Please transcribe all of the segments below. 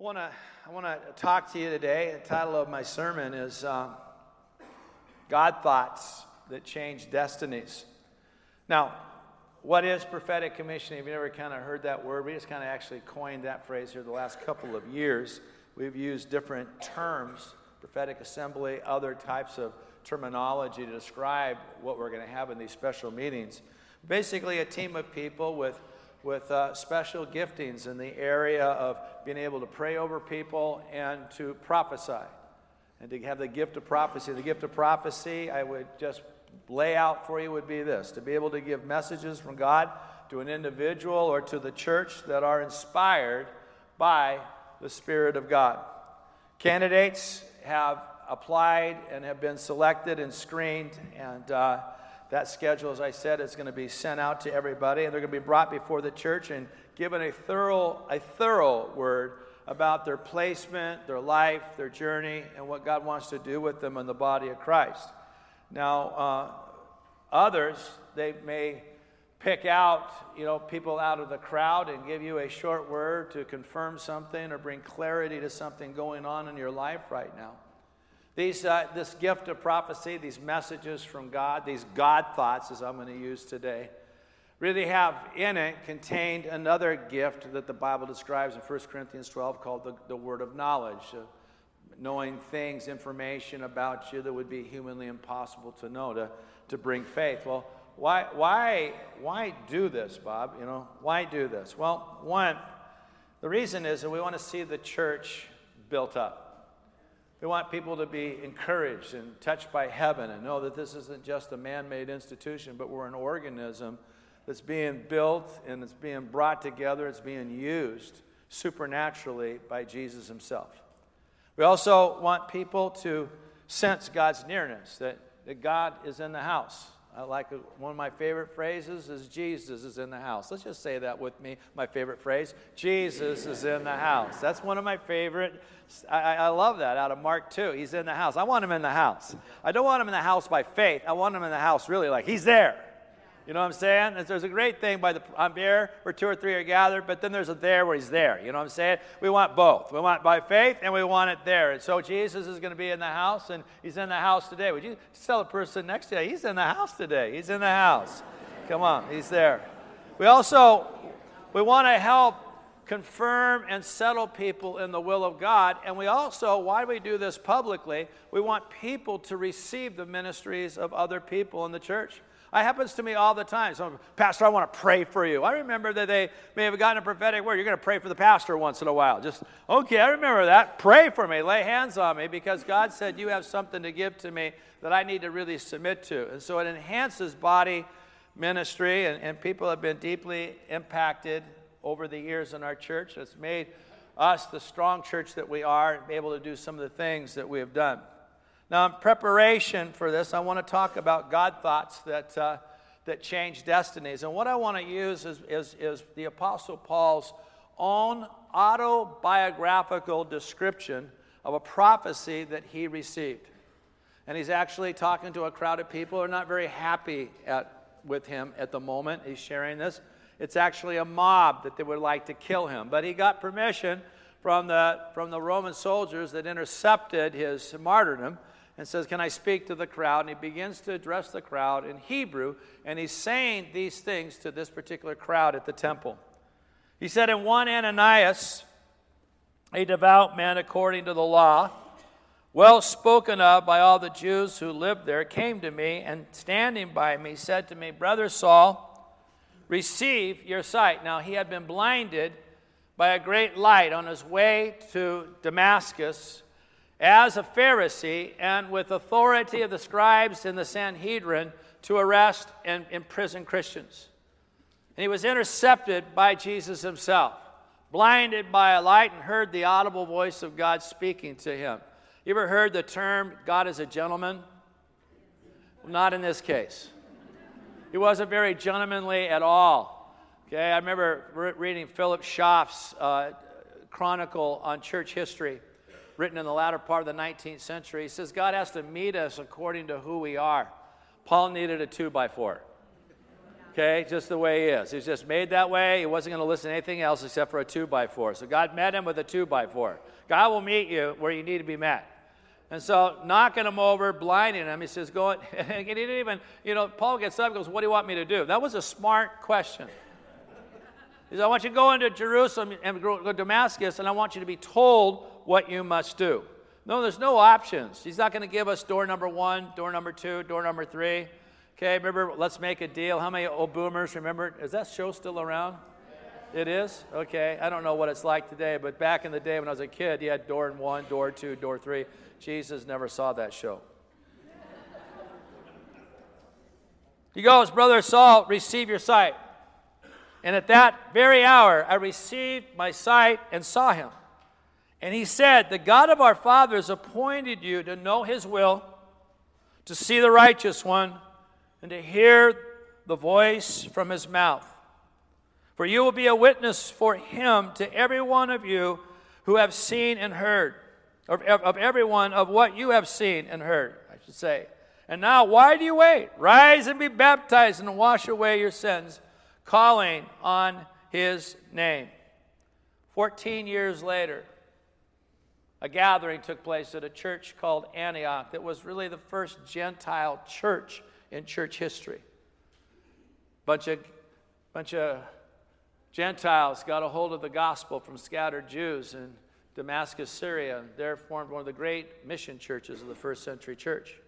I want to I want to talk to you today. The title of my sermon is um, God Thoughts That Change Destinies. Now, what is prophetic commissioning? Have you ever kind of heard that word? We just kind of actually coined that phrase here the last couple of years. We've used different terms, prophetic assembly, other types of terminology to describe what we're going to have in these special meetings. Basically, a team of people with with uh, special giftings in the area of being able to pray over people and to prophesy. And to have the gift of prophecy. The gift of prophecy, I would just lay out for you, would be this to be able to give messages from God to an individual or to the church that are inspired by the Spirit of God. Candidates have applied and have been selected and screened, and uh, that schedule, as I said, is going to be sent out to everybody, and they're going to be brought before the church and given a thorough, a thorough word about their placement, their life, their journey, and what God wants to do with them in the body of Christ. Now, uh, others, they may pick out, you know, people out of the crowd and give you a short word to confirm something or bring clarity to something going on in your life right now. These, uh, this gift of prophecy, these messages from God, these God thoughts, as I'm going to use today, really have in it contained another gift that the Bible describes in 1 Corinthians 12 called the, the word of knowledge. Uh, knowing things, information about you that would be humanly impossible to know, to, to bring faith. Well, why, why, why do this, Bob? You know, why do this? Well, one, the reason is that we want to see the church built up. We want people to be encouraged and touched by heaven and know that this isn't just a man made institution, but we're an organism that's being built and it's being brought together, it's being used supernaturally by Jesus himself. We also want people to sense God's nearness, that, that God is in the house. I like one of my favorite phrases is Jesus is in the house. Let's just say that with me. My favorite phrase Jesus is in the house. That's one of my favorite. I, I love that out of Mark 2. He's in the house. I want him in the house. I don't want him in the house by faith. I want him in the house really like he's there. You know what I'm saying? And there's a great thing by the I'm here where two or three are gathered, but then there's a there where he's there. You know what I'm saying? We want both. We want by faith and we want it there. And so Jesus is going to be in the house and he's in the house today. Would you tell the person next to you, he's in the house today. He's in the house. Come on, he's there. We also we want to help confirm and settle people in the will of God. And we also, why we do this publicly? We want people to receive the ministries of other people in the church. It happens to me all the time. So, Pastor, I want to pray for you. I remember that they may have gotten a prophetic word. You're going to pray for the pastor once in a while. Just, okay, I remember that. Pray for me. Lay hands on me because God said you have something to give to me that I need to really submit to. And so it enhances body ministry, and, and people have been deeply impacted over the years in our church. It's made us the strong church that we are able to do some of the things that we have done. Now, in preparation for this, I want to talk about God thoughts that, uh, that change destinies. And what I want to use is, is, is the Apostle Paul's own autobiographical description of a prophecy that he received. And he's actually talking to a crowd of people who are not very happy at, with him at the moment. He's sharing this. It's actually a mob that they would like to kill him. But he got permission from the, from the Roman soldiers that intercepted his martyrdom and says, Can I speak to the crowd? And he begins to address the crowd in Hebrew, and he's saying these things to this particular crowd at the temple. He said, In one Ananias, a devout man according to the law, well spoken of by all the Jews who lived there, came to me and standing by me said to me, Brother Saul, receive your sight. Now he had been blinded by a great light on his way to Damascus as a Pharisee and with authority of the scribes and the Sanhedrin to arrest and imprison Christians. And he was intercepted by Jesus himself, blinded by a light, and heard the audible voice of God speaking to him. You ever heard the term, God is a gentleman? not in this case. He wasn't very gentlemanly at all. Okay, I remember re- reading Philip Schaff's uh, chronicle on church history written in the latter part of the 19th century. He says God has to meet us according to who we are. Paul needed a two by four. Okay, just the way he is. He's just made that way. He wasn't going to listen to anything else except for a two by four. So God met him with a two by four. God will meet you where you need to be met. And so, knocking him over, blinding him, he says, Go, and he didn't even, you know, Paul gets up and goes, What do you want me to do? That was a smart question. He says, I want you to go into Jerusalem and go to Damascus, and I want you to be told what you must do. No, there's no options. He's not going to give us door number one, door number two, door number three. Okay, remember, let's make a deal. How many old boomers remember? Is that show still around? It is? Okay. I don't know what it's like today, but back in the day when I was a kid, you had door one, door two, door three. Jesus never saw that show. He goes, Brother Saul, receive your sight. And at that very hour, I received my sight and saw him. And he said, The God of our fathers appointed you to know his will, to see the righteous one, and to hear the voice from his mouth. For you will be a witness for him to every one of you who have seen and heard, of, of everyone of what you have seen and heard, I should say. And now, why do you wait? Rise and be baptized and wash away your sins, calling on his name. Fourteen years later, a gathering took place at a church called Antioch that was really the first Gentile church in church history. Bunch of, bunch of Gentiles got a hold of the gospel from scattered Jews in Damascus, Syria, and there formed one of the great mission churches of the first century church.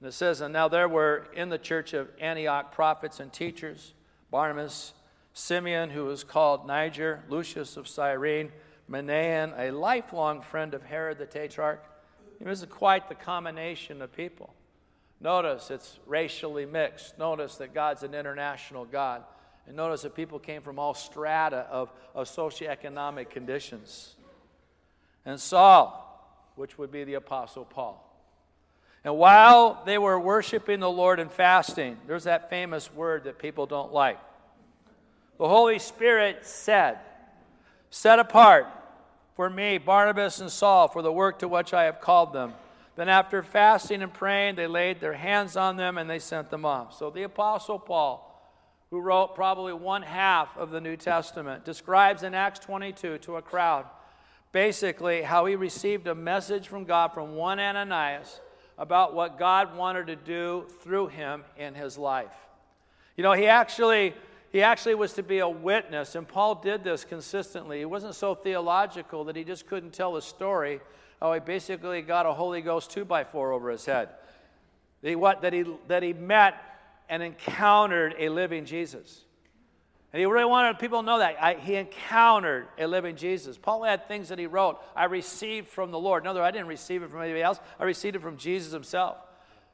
And it says, And now there were in the church of Antioch prophets and teachers Barnabas, Simeon, who was called Niger, Lucius of Cyrene, Manaen, a lifelong friend of Herod the Tetrarch. It was quite the combination of people. Notice it's racially mixed. Notice that God's an international God. And notice that people came from all strata of, of socioeconomic conditions. And Saul, which would be the Apostle Paul. And while they were worshiping the Lord and fasting, there's that famous word that people don't like. The Holy Spirit said, Set apart for me Barnabas and Saul for the work to which I have called them. Then, after fasting and praying, they laid their hands on them and they sent them off. So, the Apostle Paul who wrote probably one half of the New Testament, describes in Acts 22 to a crowd basically how he received a message from God from one Ananias about what God wanted to do through him in his life. You know, he actually he actually was to be a witness, and Paul did this consistently. He wasn't so theological that he just couldn't tell a story. Oh, he basically got a Holy Ghost two by four over his head. He, what, that he, that he met and encountered a living Jesus. And he really wanted people to know that. I, he encountered a living Jesus. Paul had things that he wrote, I received from the Lord. In other words, I didn't receive it from anybody else, I received it from Jesus himself.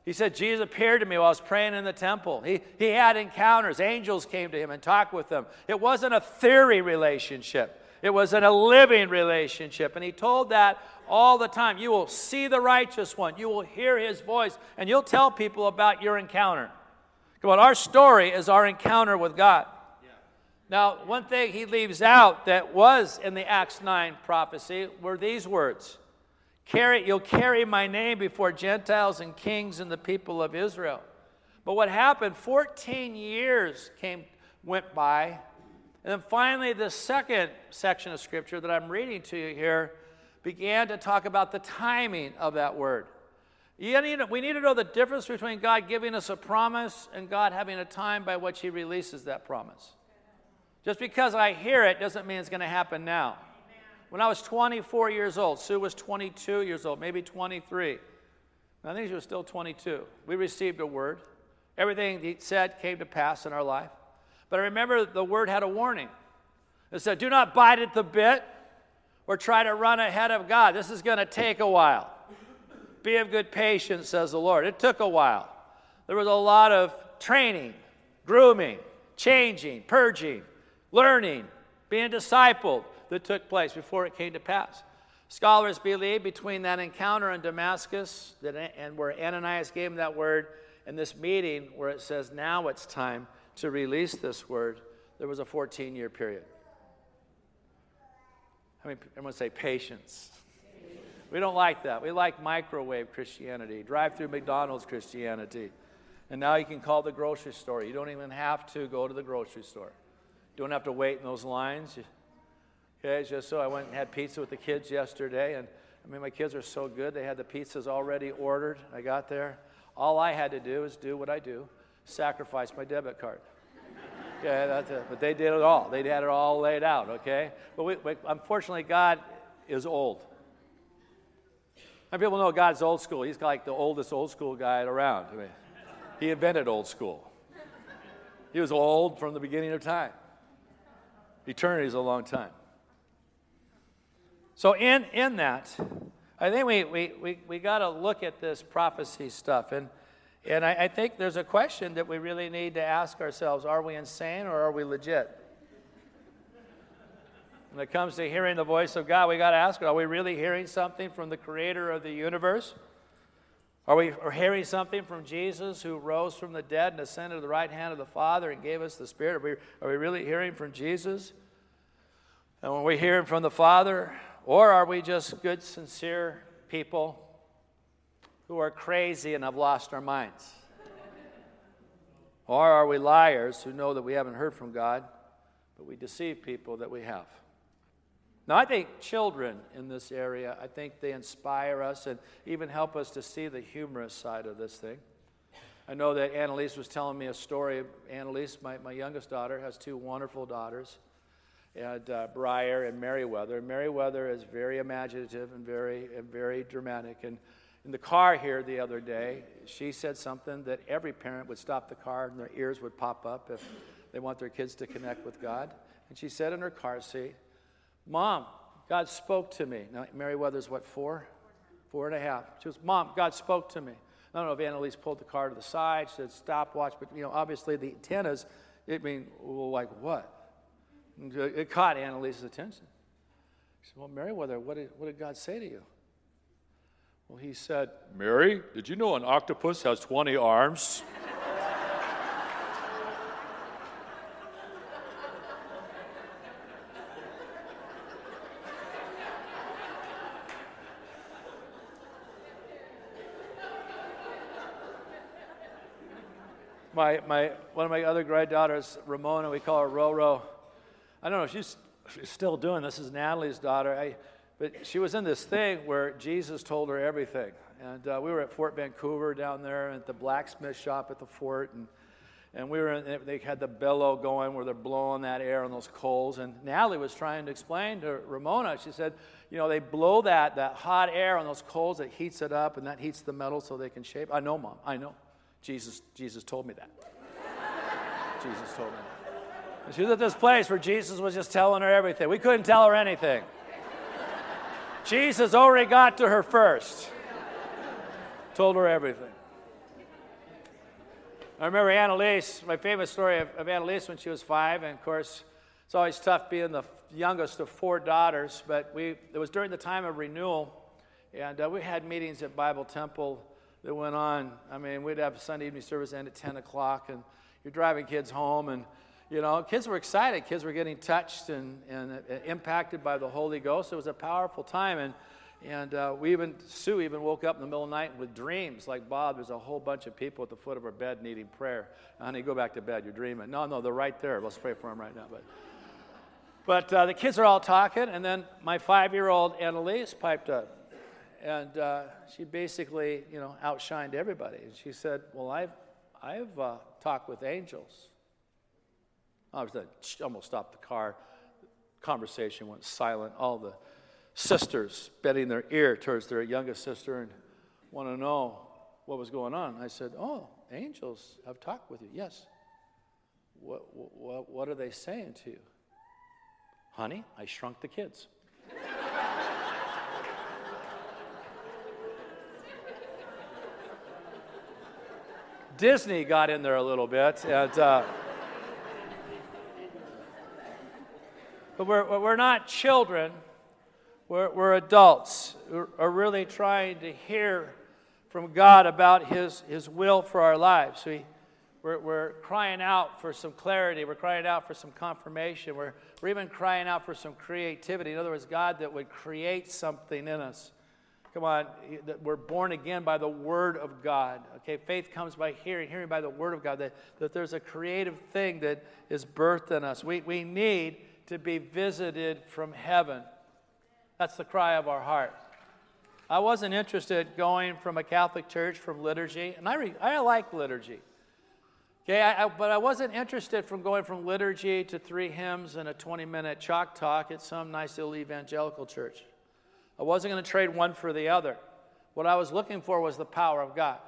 He said, Jesus appeared to me while I was praying in the temple. He, he had encounters. Angels came to him and talked with him. It wasn't a theory relationship, it was in a living relationship. And he told that all the time. You will see the righteous one, you will hear his voice, and you'll tell people about your encounter. Come on, our story is our encounter with God. Now, one thing he leaves out that was in the Acts 9 prophecy were these words carry, You'll carry my name before Gentiles and kings and the people of Israel. But what happened, 14 years came, went by, and then finally, the second section of scripture that I'm reading to you here began to talk about the timing of that word. Need, we need to know the difference between God giving us a promise and God having a time by which He releases that promise. Just because I hear it doesn't mean it's going to happen now. When I was 24 years old, Sue was 22 years old, maybe 23. I think she was still 22. We received a word. Everything he said came to pass in our life. But I remember the word had a warning. It said, Do not bite at the bit or try to run ahead of God. This is going to take a while. Be of good patience, says the Lord. It took a while. There was a lot of training, grooming, changing, purging, learning, being discipled that took place before it came to pass. Scholars believe between that encounter in Damascus that, and where Ananias gave him that word and this meeting where it says, now it's time to release this word, there was a 14 year period. I mean, everyone say patience. We don't like that. We like microwave Christianity, drive through McDonald's Christianity. And now you can call the grocery store. You don't even have to go to the grocery store. Don't have to wait in those lines. Okay, just so I went and had pizza with the kids yesterday, and I mean, my kids are so good. They had the pizzas already ordered. I got there. All I had to do is do what I do sacrifice my debit card. Okay, that's it. But they did it all. They had it all laid out, okay? But, we, unfortunately, God is old. And people know God's old school. He's like the oldest old school guy around. I mean, he invented old school. He was old from the beginning of time. Eternity is a long time. So, in, in that, I think we, we, we, we got to look at this prophecy stuff. And, and I, I think there's a question that we really need to ask ourselves are we insane or are we legit? When it comes to hearing the voice of God, we got to ask are we really hearing something from the creator of the universe? Are we hearing something from Jesus who rose from the dead and ascended to the right hand of the Father and gave us the Spirit? Are we, are we really hearing from Jesus? And when we're hearing from the Father, or are we just good, sincere people who are crazy and have lost our minds? Or are we liars who know that we haven't heard from God, but we deceive people that we have? Now, I think children in this area, I think they inspire us and even help us to see the humorous side of this thing. I know that Annalise was telling me a story. Annalise, my, my youngest daughter, has two wonderful daughters and uh, Briar and Meriwether. Meriwether is very imaginative and very, and very dramatic. And in the car here the other day, she said something that every parent would stop the car and their ears would pop up if they want their kids to connect with God. And she said in her car seat, Mom, God spoke to me. Now, Meriwether's what, four? Four and a half. She goes, Mom, God spoke to me. I don't know if Annalise pulled the car to the side, she said, stopwatch, but, you know, obviously the antennas, it mean, well, like what? It caught Annalise's attention. She said, Well, Meriwether, what did, what did God say to you? Well, he said, Mary, did you know an octopus has 20 arms? My, my, one of my other granddaughters, Ramona, we call her Roro, I don't know if she's, she's still doing this. is Natalie's daughter. I, but she was in this thing where Jesus told her everything. And uh, we were at Fort Vancouver down there at the blacksmith shop at the fort. And, and we were in, they had the bellow going where they're blowing that air on those coals. And Natalie was trying to explain to Ramona, she said, you know, they blow that, that hot air on those coals, that heats it up, and that heats the metal so they can shape. I know, Mom, I know. Jesus, Jesus told me that. Jesus told me that. She was at this place where Jesus was just telling her everything. We couldn't tell her anything. Jesus already got to her first, told her everything. I remember Annalise, my famous story of, of Annalise when she was five, and of course, it's always tough being the youngest of four daughters, but we, it was during the time of renewal, and uh, we had meetings at Bible Temple that went on. I mean, we'd have Sunday evening service end at 10 o'clock, and you're driving kids home, and you know, kids were excited. Kids were getting touched and, and uh, impacted by the Holy Ghost. It was a powerful time. And, and uh, we even, Sue even woke up in the middle of the night with dreams like, Bob, there's a whole bunch of people at the foot of our bed needing prayer. Honey, go back to bed. You're dreaming. No, no, they're right there. Let's pray for them right now. But, but uh, the kids are all talking. And then my five year old Annalise piped up. And uh, she basically, you know, outshined everybody. And she said, Well, I've, I've uh, talked with angels. I was almost stopped the car. Conversation went silent. All the sisters bending their ear towards their youngest sister and want to know what was going on. I said, Oh, angels have talked with you. Yes. What, what, what are they saying to you? Honey, I shrunk the kids. Disney got in there a little bit, and uh, But we're, we're not children, we're, we're adults who are really trying to hear from God about His, His will for our lives. We, we're, we're crying out for some clarity. We're crying out for some confirmation. We're, we're even crying out for some creativity. In other words, God that would create something in us Come on, we're born again by the Word of God. Okay, faith comes by hearing, hearing by the Word of God, that, that there's a creative thing that is birthed in us. We, we need to be visited from heaven. That's the cry of our heart. I wasn't interested going from a Catholic church from liturgy, and I, re, I like liturgy. Okay, I, I, but I wasn't interested from going from liturgy to three hymns and a 20 minute chalk talk at some nice little evangelical church. I wasn't going to trade one for the other. What I was looking for was the power of God.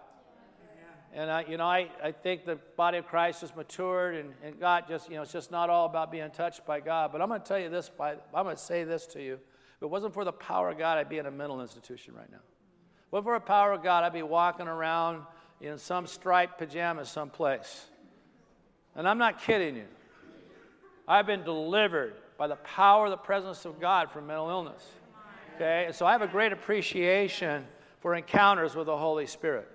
And I, you know, I, I think the body of Christ has matured, and, and God just, you know, it's just not all about being touched by God. But I'm going to tell you this, by, I'm going to say this to you. If it wasn't for the power of God, I'd be in a mental institution right now. Wasn't for the power of God, I'd be walking around in some striped pajamas someplace. And I'm not kidding you. I've been delivered by the power, the presence of God from mental illness. Okay? so I have a great appreciation for encounters with the Holy Spirit.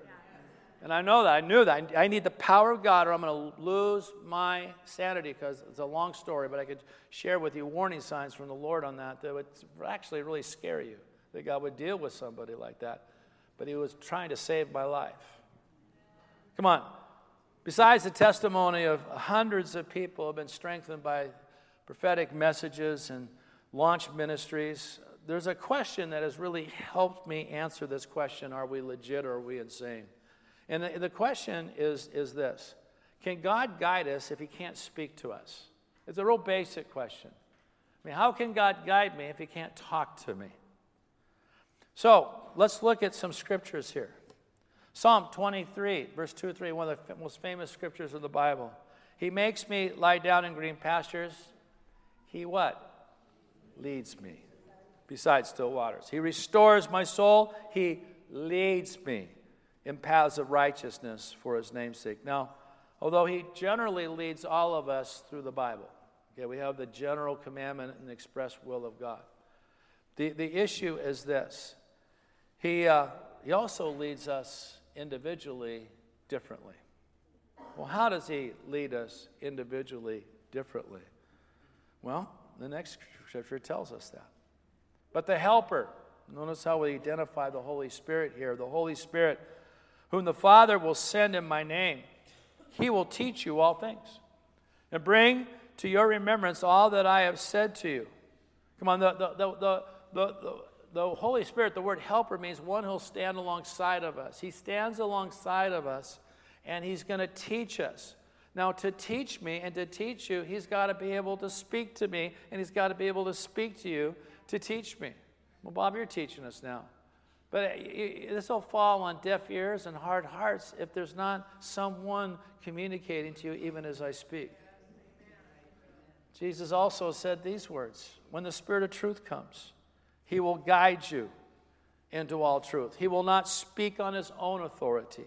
And I know that. I knew that. I need the power of God or I'm going to lose my sanity because it's a long story, but I could share with you warning signs from the Lord on that that would actually really scare you that God would deal with somebody like that. But He was trying to save my life. Come on. Besides the testimony of hundreds of people have been strengthened by prophetic messages and launch ministries, there's a question that has really helped me answer this question are we legit or are we insane? And the, the question is, is this Can God guide us if He can't speak to us? It's a real basic question. I mean, how can God guide me if He can't talk to me? So let's look at some scriptures here. Psalm 23, verse 2 3, one of the most famous scriptures of the Bible. He makes me lie down in green pastures. He what? Leads me beside still waters. He restores my soul. He leads me in paths of righteousness for his namesake. Now, although he generally leads all of us through the Bible, okay, we have the general commandment and express will of God. The, the issue is this he, uh, he also leads us individually differently. Well, how does he lead us individually differently? Well, the next scripture tells us that. But the Helper, notice how we identify the Holy Spirit here. The Holy Spirit, whom the Father will send in my name, he will teach you all things and bring to your remembrance all that I have said to you. Come on, the, the, the, the, the, Holy Spirit, the word helper means one who'll stand alongside of us. He stands alongside of us and he's going to teach us. Now, to teach me and to teach you, he's got to be able to speak to me and he's got to be able to speak to you to teach me. Well, Bob, you're teaching us now. But this will fall on deaf ears and hard hearts if there's not someone communicating to you even as I speak. Jesus also said these words When the Spirit of truth comes, he will guide you into all truth. He will not speak on his own authority,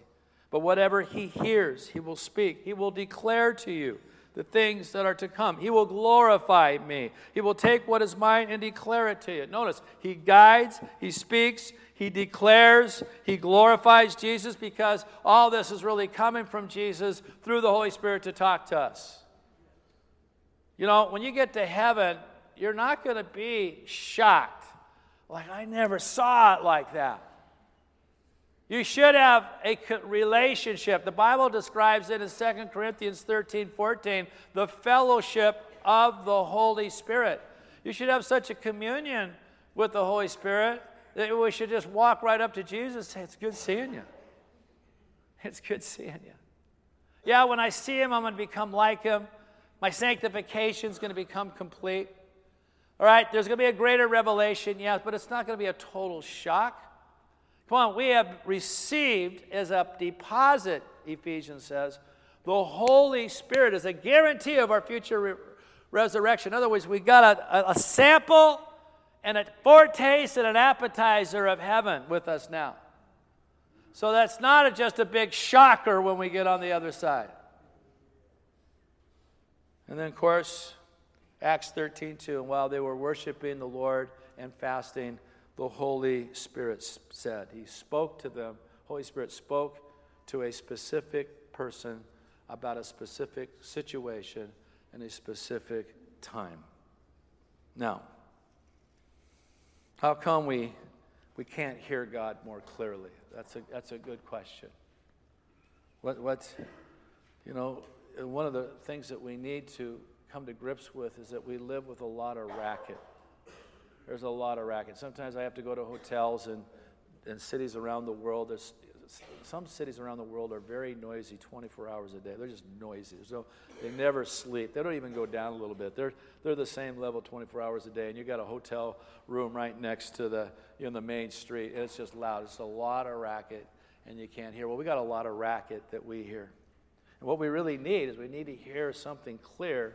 but whatever he hears, he will speak. He will declare to you the things that are to come. He will glorify me. He will take what is mine and declare it to you. Notice, he guides, he speaks, he declares, he glorifies Jesus because all this is really coming from Jesus through the Holy Spirit to talk to us. You know, when you get to heaven, you're not going to be shocked. Like, I never saw it like that. You should have a relationship. The Bible describes it in 2 Corinthians 13 14, the fellowship of the Holy Spirit. You should have such a communion with the Holy Spirit that we should just walk right up to Jesus and say, It's good seeing you. It's good seeing you. Yeah, when I see him, I'm going to become like him. My sanctification is going to become complete. All right, there's going to be a greater revelation, yes, but it's not going to be a total shock. We have received as a deposit, Ephesians says, the Holy Spirit as a guarantee of our future re- resurrection. In other words, we got a, a sample and a foretaste and an appetizer of heaven with us now. So that's not a, just a big shocker when we get on the other side. And then, of course, Acts 13 2. And while they were worshiping the Lord and fasting, the Holy Spirit said. He spoke to them. Holy Spirit spoke to a specific person about a specific situation and a specific time. Now, how come we, we can't hear God more clearly? That's a, that's a good question. What, what's, you know, one of the things that we need to come to grips with is that we live with a lot of racket. There's a lot of racket. Sometimes I have to go to hotels and, and cities around the world. There's, some cities around the world are very noisy 24 hours a day. They're just noisy. So they never sleep. They don't even go down a little bit. They're, they're the same level 24 hours a day. And you got a hotel room right next to the, in the main street. And it's just loud. It's a lot of racket, and you can't hear. Well, we got a lot of racket that we hear. And what we really need is we need to hear something clear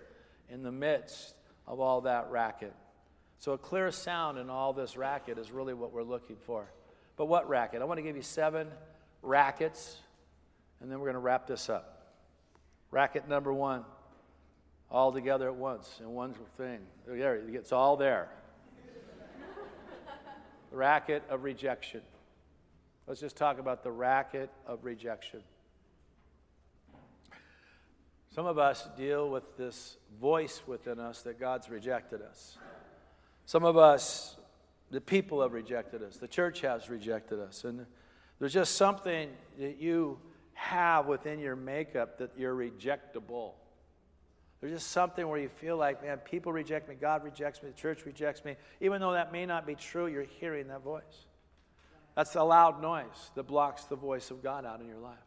in the midst of all that racket. So, a clear sound in all this racket is really what we're looking for. But what racket? I want to give you seven rackets, and then we're going to wrap this up. Racket number one, all together at once in one thing. It's all there. the racket of rejection. Let's just talk about the racket of rejection. Some of us deal with this voice within us that God's rejected us. Some of us, the people have rejected us, the church has rejected us. And there's just something that you have within your makeup that you're rejectable. There's just something where you feel like, man, people reject me, God rejects me, the church rejects me. Even though that may not be true, you're hearing that voice. That's the loud noise that blocks the voice of God out in your life.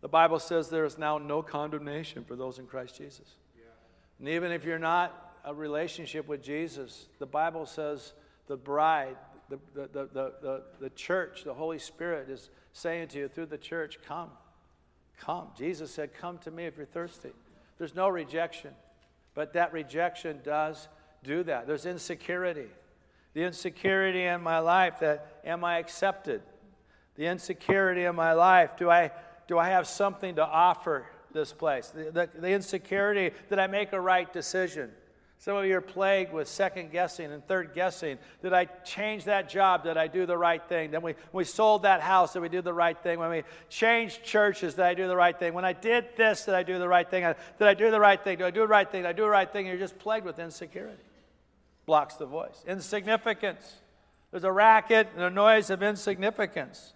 The Bible says there is now no condemnation for those in Christ Jesus. Yeah. And even if you're not a relationship with Jesus, the Bible says the bride, the, the, the, the, the, church, the Holy Spirit is saying to you through the church, Come, come. Jesus said, Come to me if you're thirsty. There's no rejection, but that rejection does do that. There's insecurity. The insecurity in my life that am I accepted? The insecurity in my life, do I, do I have something to offer this place? The, the, the insecurity that I make a right decision. Some of you are plagued with second guessing and third guessing. Did I change that job? Did I do the right thing? Then we, we sold that house. Did we do the right thing? When we changed churches, did I do the right thing? When I did this, did I do the right thing? Did I do the right thing? Do I do the right thing? Did I do the right thing? And you're just plagued with insecurity. Blocks the voice. Insignificance. There's a racket and a noise of insignificance.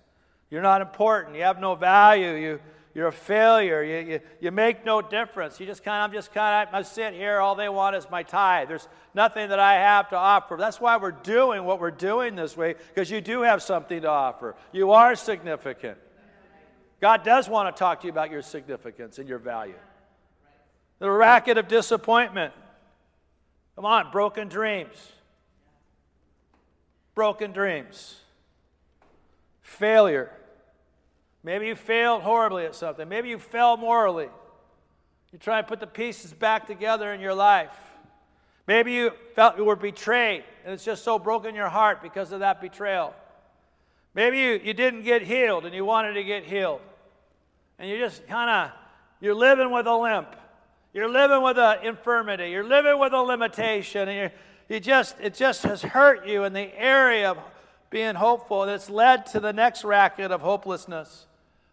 You're not important. You have no value. You, you're a failure. You, you, you make no difference. You just kind of, I'm just kind of, I sit here. All they want is my tithe. There's nothing that I have to offer. That's why we're doing what we're doing this way, because you do have something to offer. You are significant. God does want to talk to you about your significance and your value. The racket of disappointment. Come on, broken dreams. Broken dreams. Failure. Maybe you failed horribly at something. Maybe you fell morally. You try and put the pieces back together in your life. Maybe you felt you were betrayed and it's just so broken your heart because of that betrayal. Maybe you, you didn't get healed and you wanted to get healed. And you just kind of, you're living with a limp. You're living with an infirmity. You're living with a limitation. And you just, it just has hurt you in the area of being hopeful. And it's led to the next racket of hopelessness.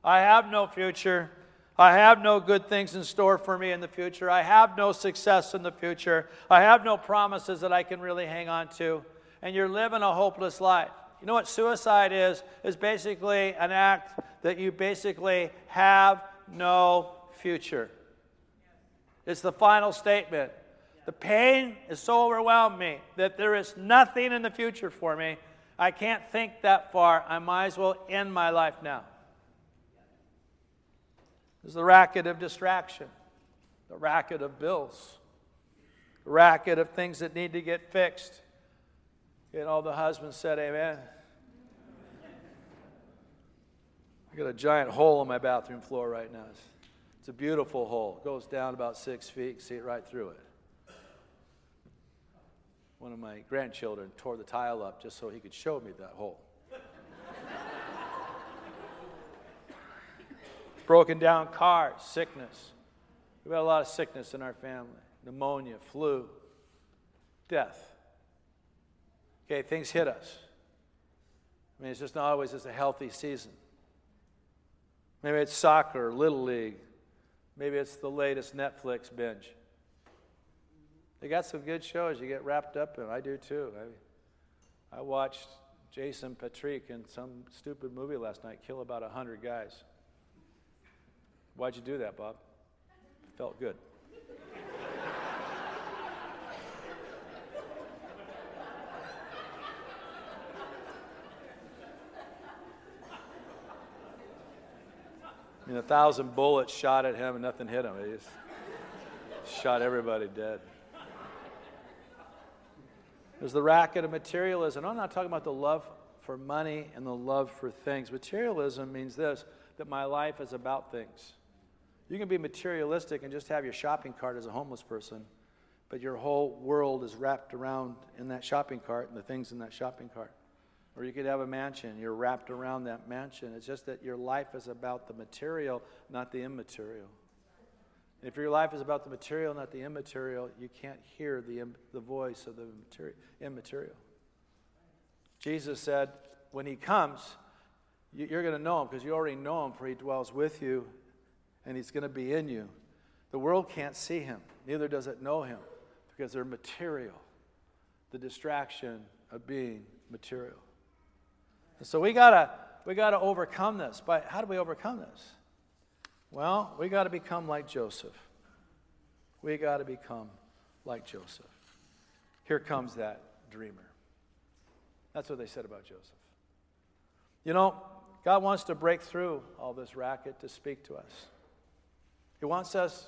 I have no future. I have no good things in store for me in the future. I have no success in the future. I have no promises that I can really hang on to. And you're living a hopeless life. You know what suicide is? Is basically an act that you basically have no future. It's the final statement. The pain is so overwhelmed me that there is nothing in the future for me. I can't think that far. I might as well end my life now. There's the racket of distraction, the racket of bills, the racket of things that need to get fixed. And all the husbands said, Amen. I got a giant hole in my bathroom floor right now. It's, it's a beautiful hole. It goes down about six feet, see it right through it. One of my grandchildren tore the tile up just so he could show me that hole. Broken down cars, sickness. We've had a lot of sickness in our family pneumonia, flu, death. Okay, things hit us. I mean, it's just not always just a healthy season. Maybe it's soccer, little league. Maybe it's the latest Netflix binge. They got some good shows you get wrapped up in. I do too. I, I watched Jason Patric in some stupid movie last night kill about 100 guys. Why'd you do that, Bob? Felt good. I mean, a thousand bullets shot at him and nothing hit him. He just shot everybody dead. There's the racket of materialism. I'm not talking about the love for money and the love for things. Materialism means this that my life is about things. You can be materialistic and just have your shopping cart as a homeless person, but your whole world is wrapped around in that shopping cart and the things in that shopping cart. Or you could have a mansion, you're wrapped around that mansion. It's just that your life is about the material, not the immaterial. If your life is about the material, not the immaterial, you can't hear the, the voice of the material, immaterial. Jesus said, when he comes, you're going to know him because you already know him, for he dwells with you and he's going to be in you. The world can't see him, neither does it know him because they're material. The distraction of being material. And so we gotta we gotta overcome this. But how do we overcome this? Well, we got to become like Joseph. We got to become like Joseph. Here comes that dreamer. That's what they said about Joseph. You know, God wants to break through all this racket to speak to us. He wants us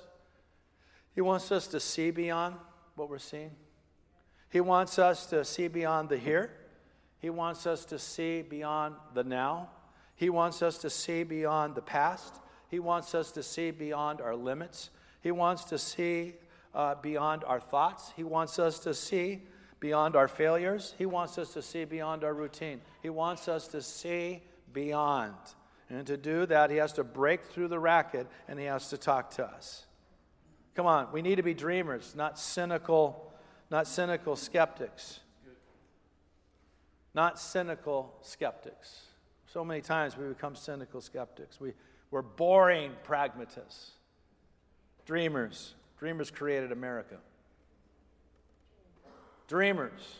he wants us to see beyond what we're seeing. He wants us to see beyond the here. He wants us to see beyond the now. He wants us to see beyond the past. He wants us to see beyond our limits. He wants to see uh, beyond our thoughts. He wants us to see beyond our failures. He wants us to see beyond our routine. He wants us to see beyond. And to do that, he has to break through the racket and he has to talk to us. Come on, we need to be dreamers, not cynical, not cynical skeptics. Not cynical skeptics. So many times we become cynical skeptics. We, we're boring pragmatists. Dreamers. Dreamers created America. Dreamers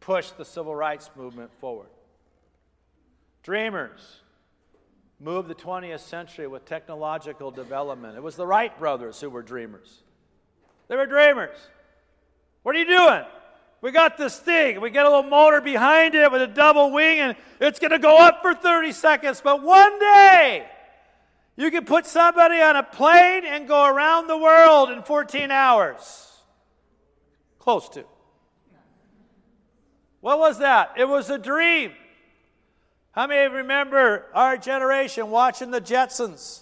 pushed the civil rights movement forward. Dreamers moved the 20th century with technological development. It was the Wright brothers who were dreamers. They were dreamers. What are you doing? We got this thing. We got a little motor behind it with a double wing, and it's going to go up for 30 seconds. But one day, you can put somebody on a plane and go around the world in 14 hours. Close to. What was that? It was a dream. How many remember our generation watching the Jetsons?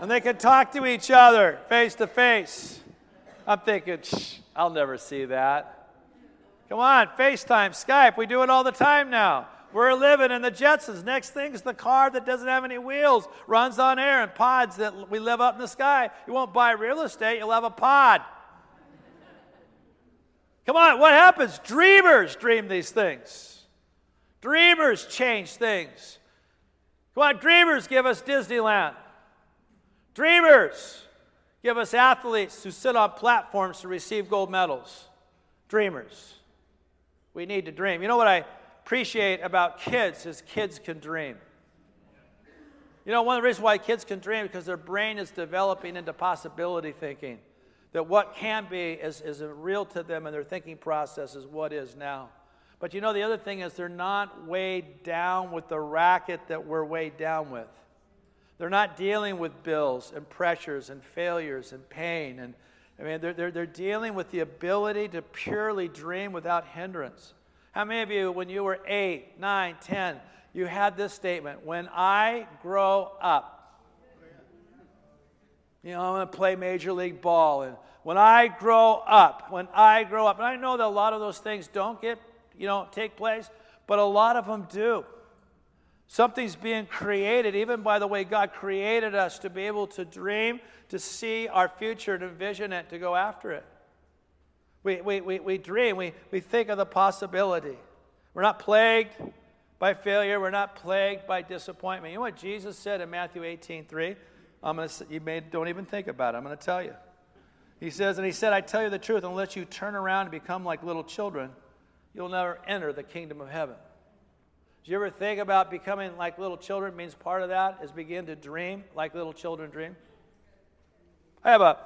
And they could talk to each other face to face. I'm thinking, I'll never see that. Come on, FaceTime, Skype, we do it all the time now. We're living in the Jetsons. Next thing is the car that doesn't have any wheels, runs on air, and pods that we live up in the sky. You won't buy real estate, you'll have a pod. Come on, what happens? Dreamers dream these things. Dreamers change things. Come on, dreamers give us Disneyland. Dreamers give us athletes who sit on platforms to receive gold medals. Dreamers. We need to dream. You know what I appreciate about kids is kids can dream. You know, one of the reasons why kids can dream is because their brain is developing into possibility thinking. That what can be is, is real to them and their thinking process is what is now. But you know, the other thing is they're not weighed down with the racket that we're weighed down with. They're not dealing with bills and pressures and failures and pain. And I mean, they're, they're, they're dealing with the ability to purely dream without hindrance. How many of you, when you were eight, nine, ten, you had this statement when I grow up, you know, I'm going to play Major League Ball. And when I grow up, when I grow up, and I know that a lot of those things don't get, you know, take place, but a lot of them do. Something's being created, even by the way God created us to be able to dream, to see our future, to envision it, to go after it. We, we, we, we dream, we, we think of the possibility. We're not plagued by failure, we're not plagued by disappointment. You know what Jesus said in Matthew 18 3? I'm gonna, you may, don't even think about it. I'm going to tell you. He says, and he said, I tell you the truth, unless you turn around and become like little children, you'll never enter the kingdom of heaven. Do you ever think about becoming like little children? Means part of that is begin to dream like little children dream. I have a,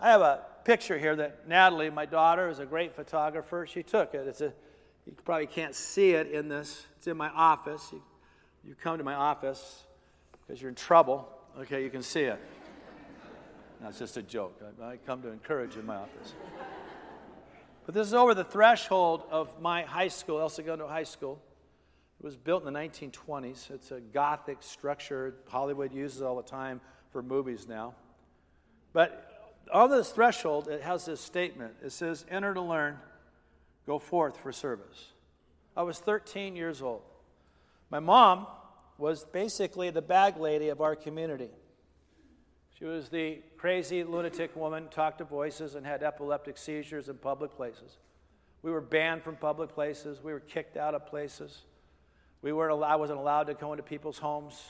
I have a picture here that Natalie, my daughter, is a great photographer. She took it. It's a, you probably can't see it in this. It's in my office. You, you come to my office because you're in trouble. Okay, you can see it. That's just a joke. I, I come to encourage in my office. But this is over the threshold of my high school, El Segundo High School. It was built in the 1920s. It's a Gothic structure. Hollywood uses all the time for movies now. But on this threshold, it has this statement. It says, Enter to learn, go forth for service. I was 13 years old. My mom was basically the bag lady of our community. She was the crazy lunatic woman, talked to voices, and had epileptic seizures in public places. We were banned from public places. We were kicked out of places. We weren't allowed, I wasn't allowed to go into people's homes.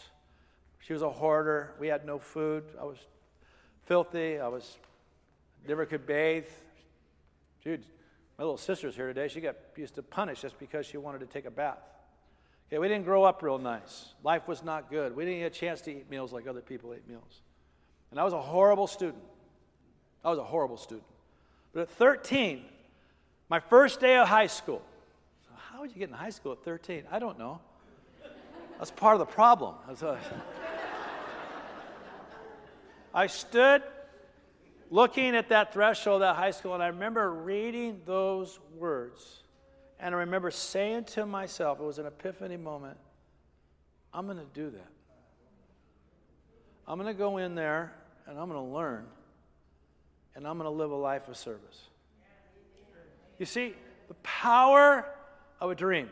She was a hoarder. We had no food. I was filthy. I was never could bathe. Dude, my little sister's here today. She got used to punish just because she wanted to take a bath. Okay, we didn't grow up real nice. Life was not good. We didn't get a chance to eat meals like other people ate meals. And I was a horrible student. I was a horrible student. But at 13, my first day of high school, how would you get in high school at 13? I don't know. That's part of the problem. I stood looking at that threshold at high school, and I remember reading those words. And I remember saying to myself, it was an epiphany moment I'm going to do that. I'm going to go in there and I'm going to learn and I'm going to live a life of service. You see, the power of a dream.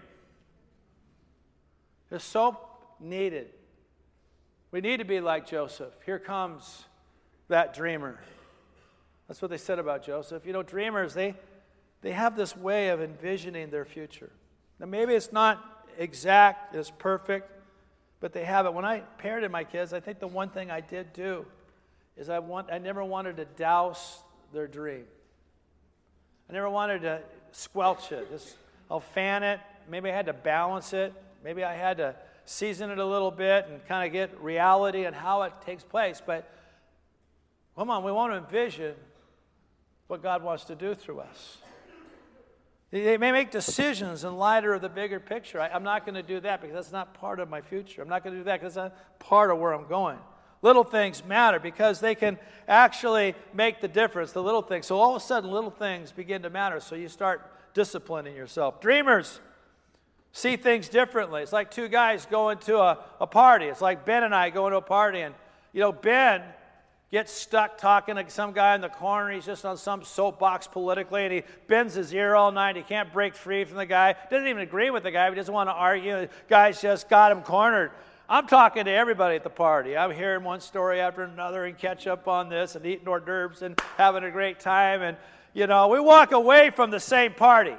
is so needed. We need to be like Joseph. Here comes that dreamer. That's what they said about Joseph. You know, dreamers, they, they have this way of envisioning their future. Now, maybe it's not exact, it's perfect, but they have it. When I parented my kids, I think the one thing I did do is I, want, I never wanted to douse their dream. I never wanted to squelch it. Just I'll fan it. Maybe I had to balance it. Maybe I had to season it a little bit and kind of get reality and how it takes place. But come on, we want to envision what God wants to do through us. They may make decisions in light of the bigger picture. I, am not going to do that because that's not part of my future. I'm not going to do that because that's not part of where I'm going. Little things matter because they can actually make the difference, the little things. So all of a sudden, little things begin to matter. So you start disciplining yourself. Dreamers see things differently. It's like two guys going to a, a party. It's like Ben and I going to a party. And, you know, Ben gets stuck talking to some guy in the corner. He's just on some soapbox politically, and he bends his ear all night. He can't break free from the guy. Doesn't even agree with the guy. He doesn't want to argue. The guy's just got him cornered. I'm talking to everybody at the party. I'm hearing one story after another and catch up on this and eating hors d'oeuvres and having a great time. And you know, we walk away from the same party.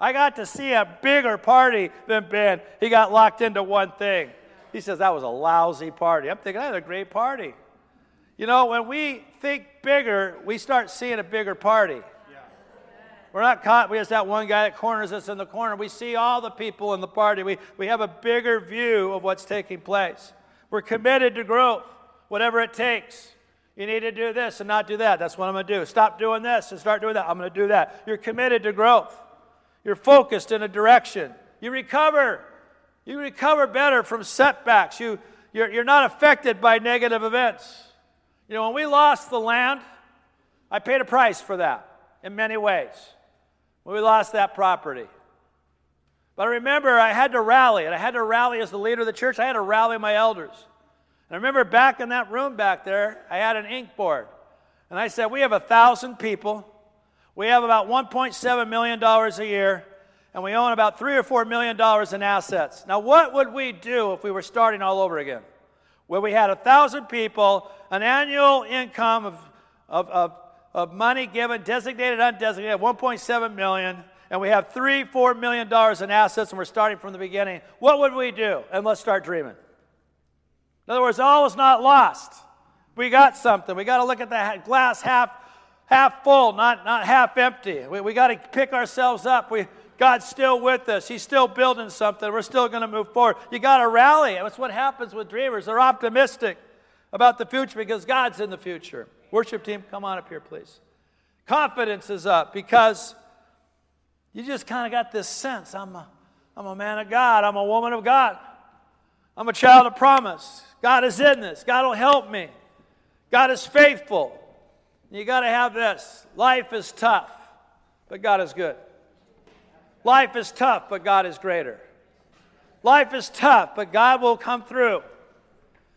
I got to see a bigger party than Ben. He got locked into one thing. He says, That was a lousy party. I'm thinking, I had a great party. You know, when we think bigger, we start seeing a bigger party. We're not caught. We just that one guy that corners us in the corner. We see all the people in the party. We, we have a bigger view of what's taking place. We're committed to growth, whatever it takes. You need to do this and not do that. That's what I'm going to do. Stop doing this and start doing that. I'm going to do that. You're committed to growth. You're focused in a direction. You recover. You recover better from setbacks. You, you're, you're not affected by negative events. You know, when we lost the land, I paid a price for that in many ways. When we lost that property. But I remember I had to rally, and I had to rally as the leader of the church. I had to rally my elders. And I remember back in that room back there, I had an ink board. And I said, We have a thousand people. We have about $1.7 million a year. And we own about three or four million dollars in assets. Now, what would we do if we were starting all over again? Where we had a thousand people, an annual income of, of, of, of money given, designated, undesignated, 1.7 million, and we have three, four million dollars in assets, and we're starting from the beginning. What would we do? And let's start dreaming. In other words, all is not lost. We got something. We got to look at the glass half half full, not, not half empty. We, we got to pick ourselves up. We, God's still with us. He's still building something. We're still going to move forward. You got to rally. That's what happens with dreamers. They're optimistic about the future because God's in the future. Worship team, come on up here, please. Confidence is up because you just kind of got this sense I'm a, I'm a man of God, I'm a woman of God, I'm a child of promise. God is in this, God will help me, God is faithful. You got to have this. Life is tough, but God is good. Life is tough, but God is greater. Life is tough, but God will come through.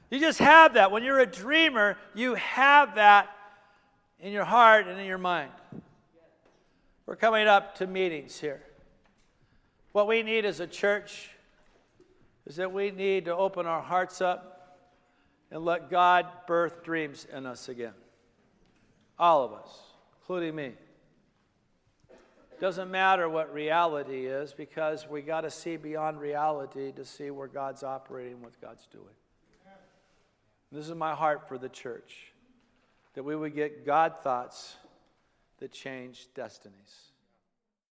You just have that. When you're a dreamer, you have that in your heart and in your mind. We're coming up to meetings here. What we need as a church is that we need to open our hearts up and let God birth dreams in us again. All of us, including me. Doesn't matter what reality is because we got to see beyond reality to see where God's operating, what God's doing. This is my heart for the church that we would get God thoughts that change destinies.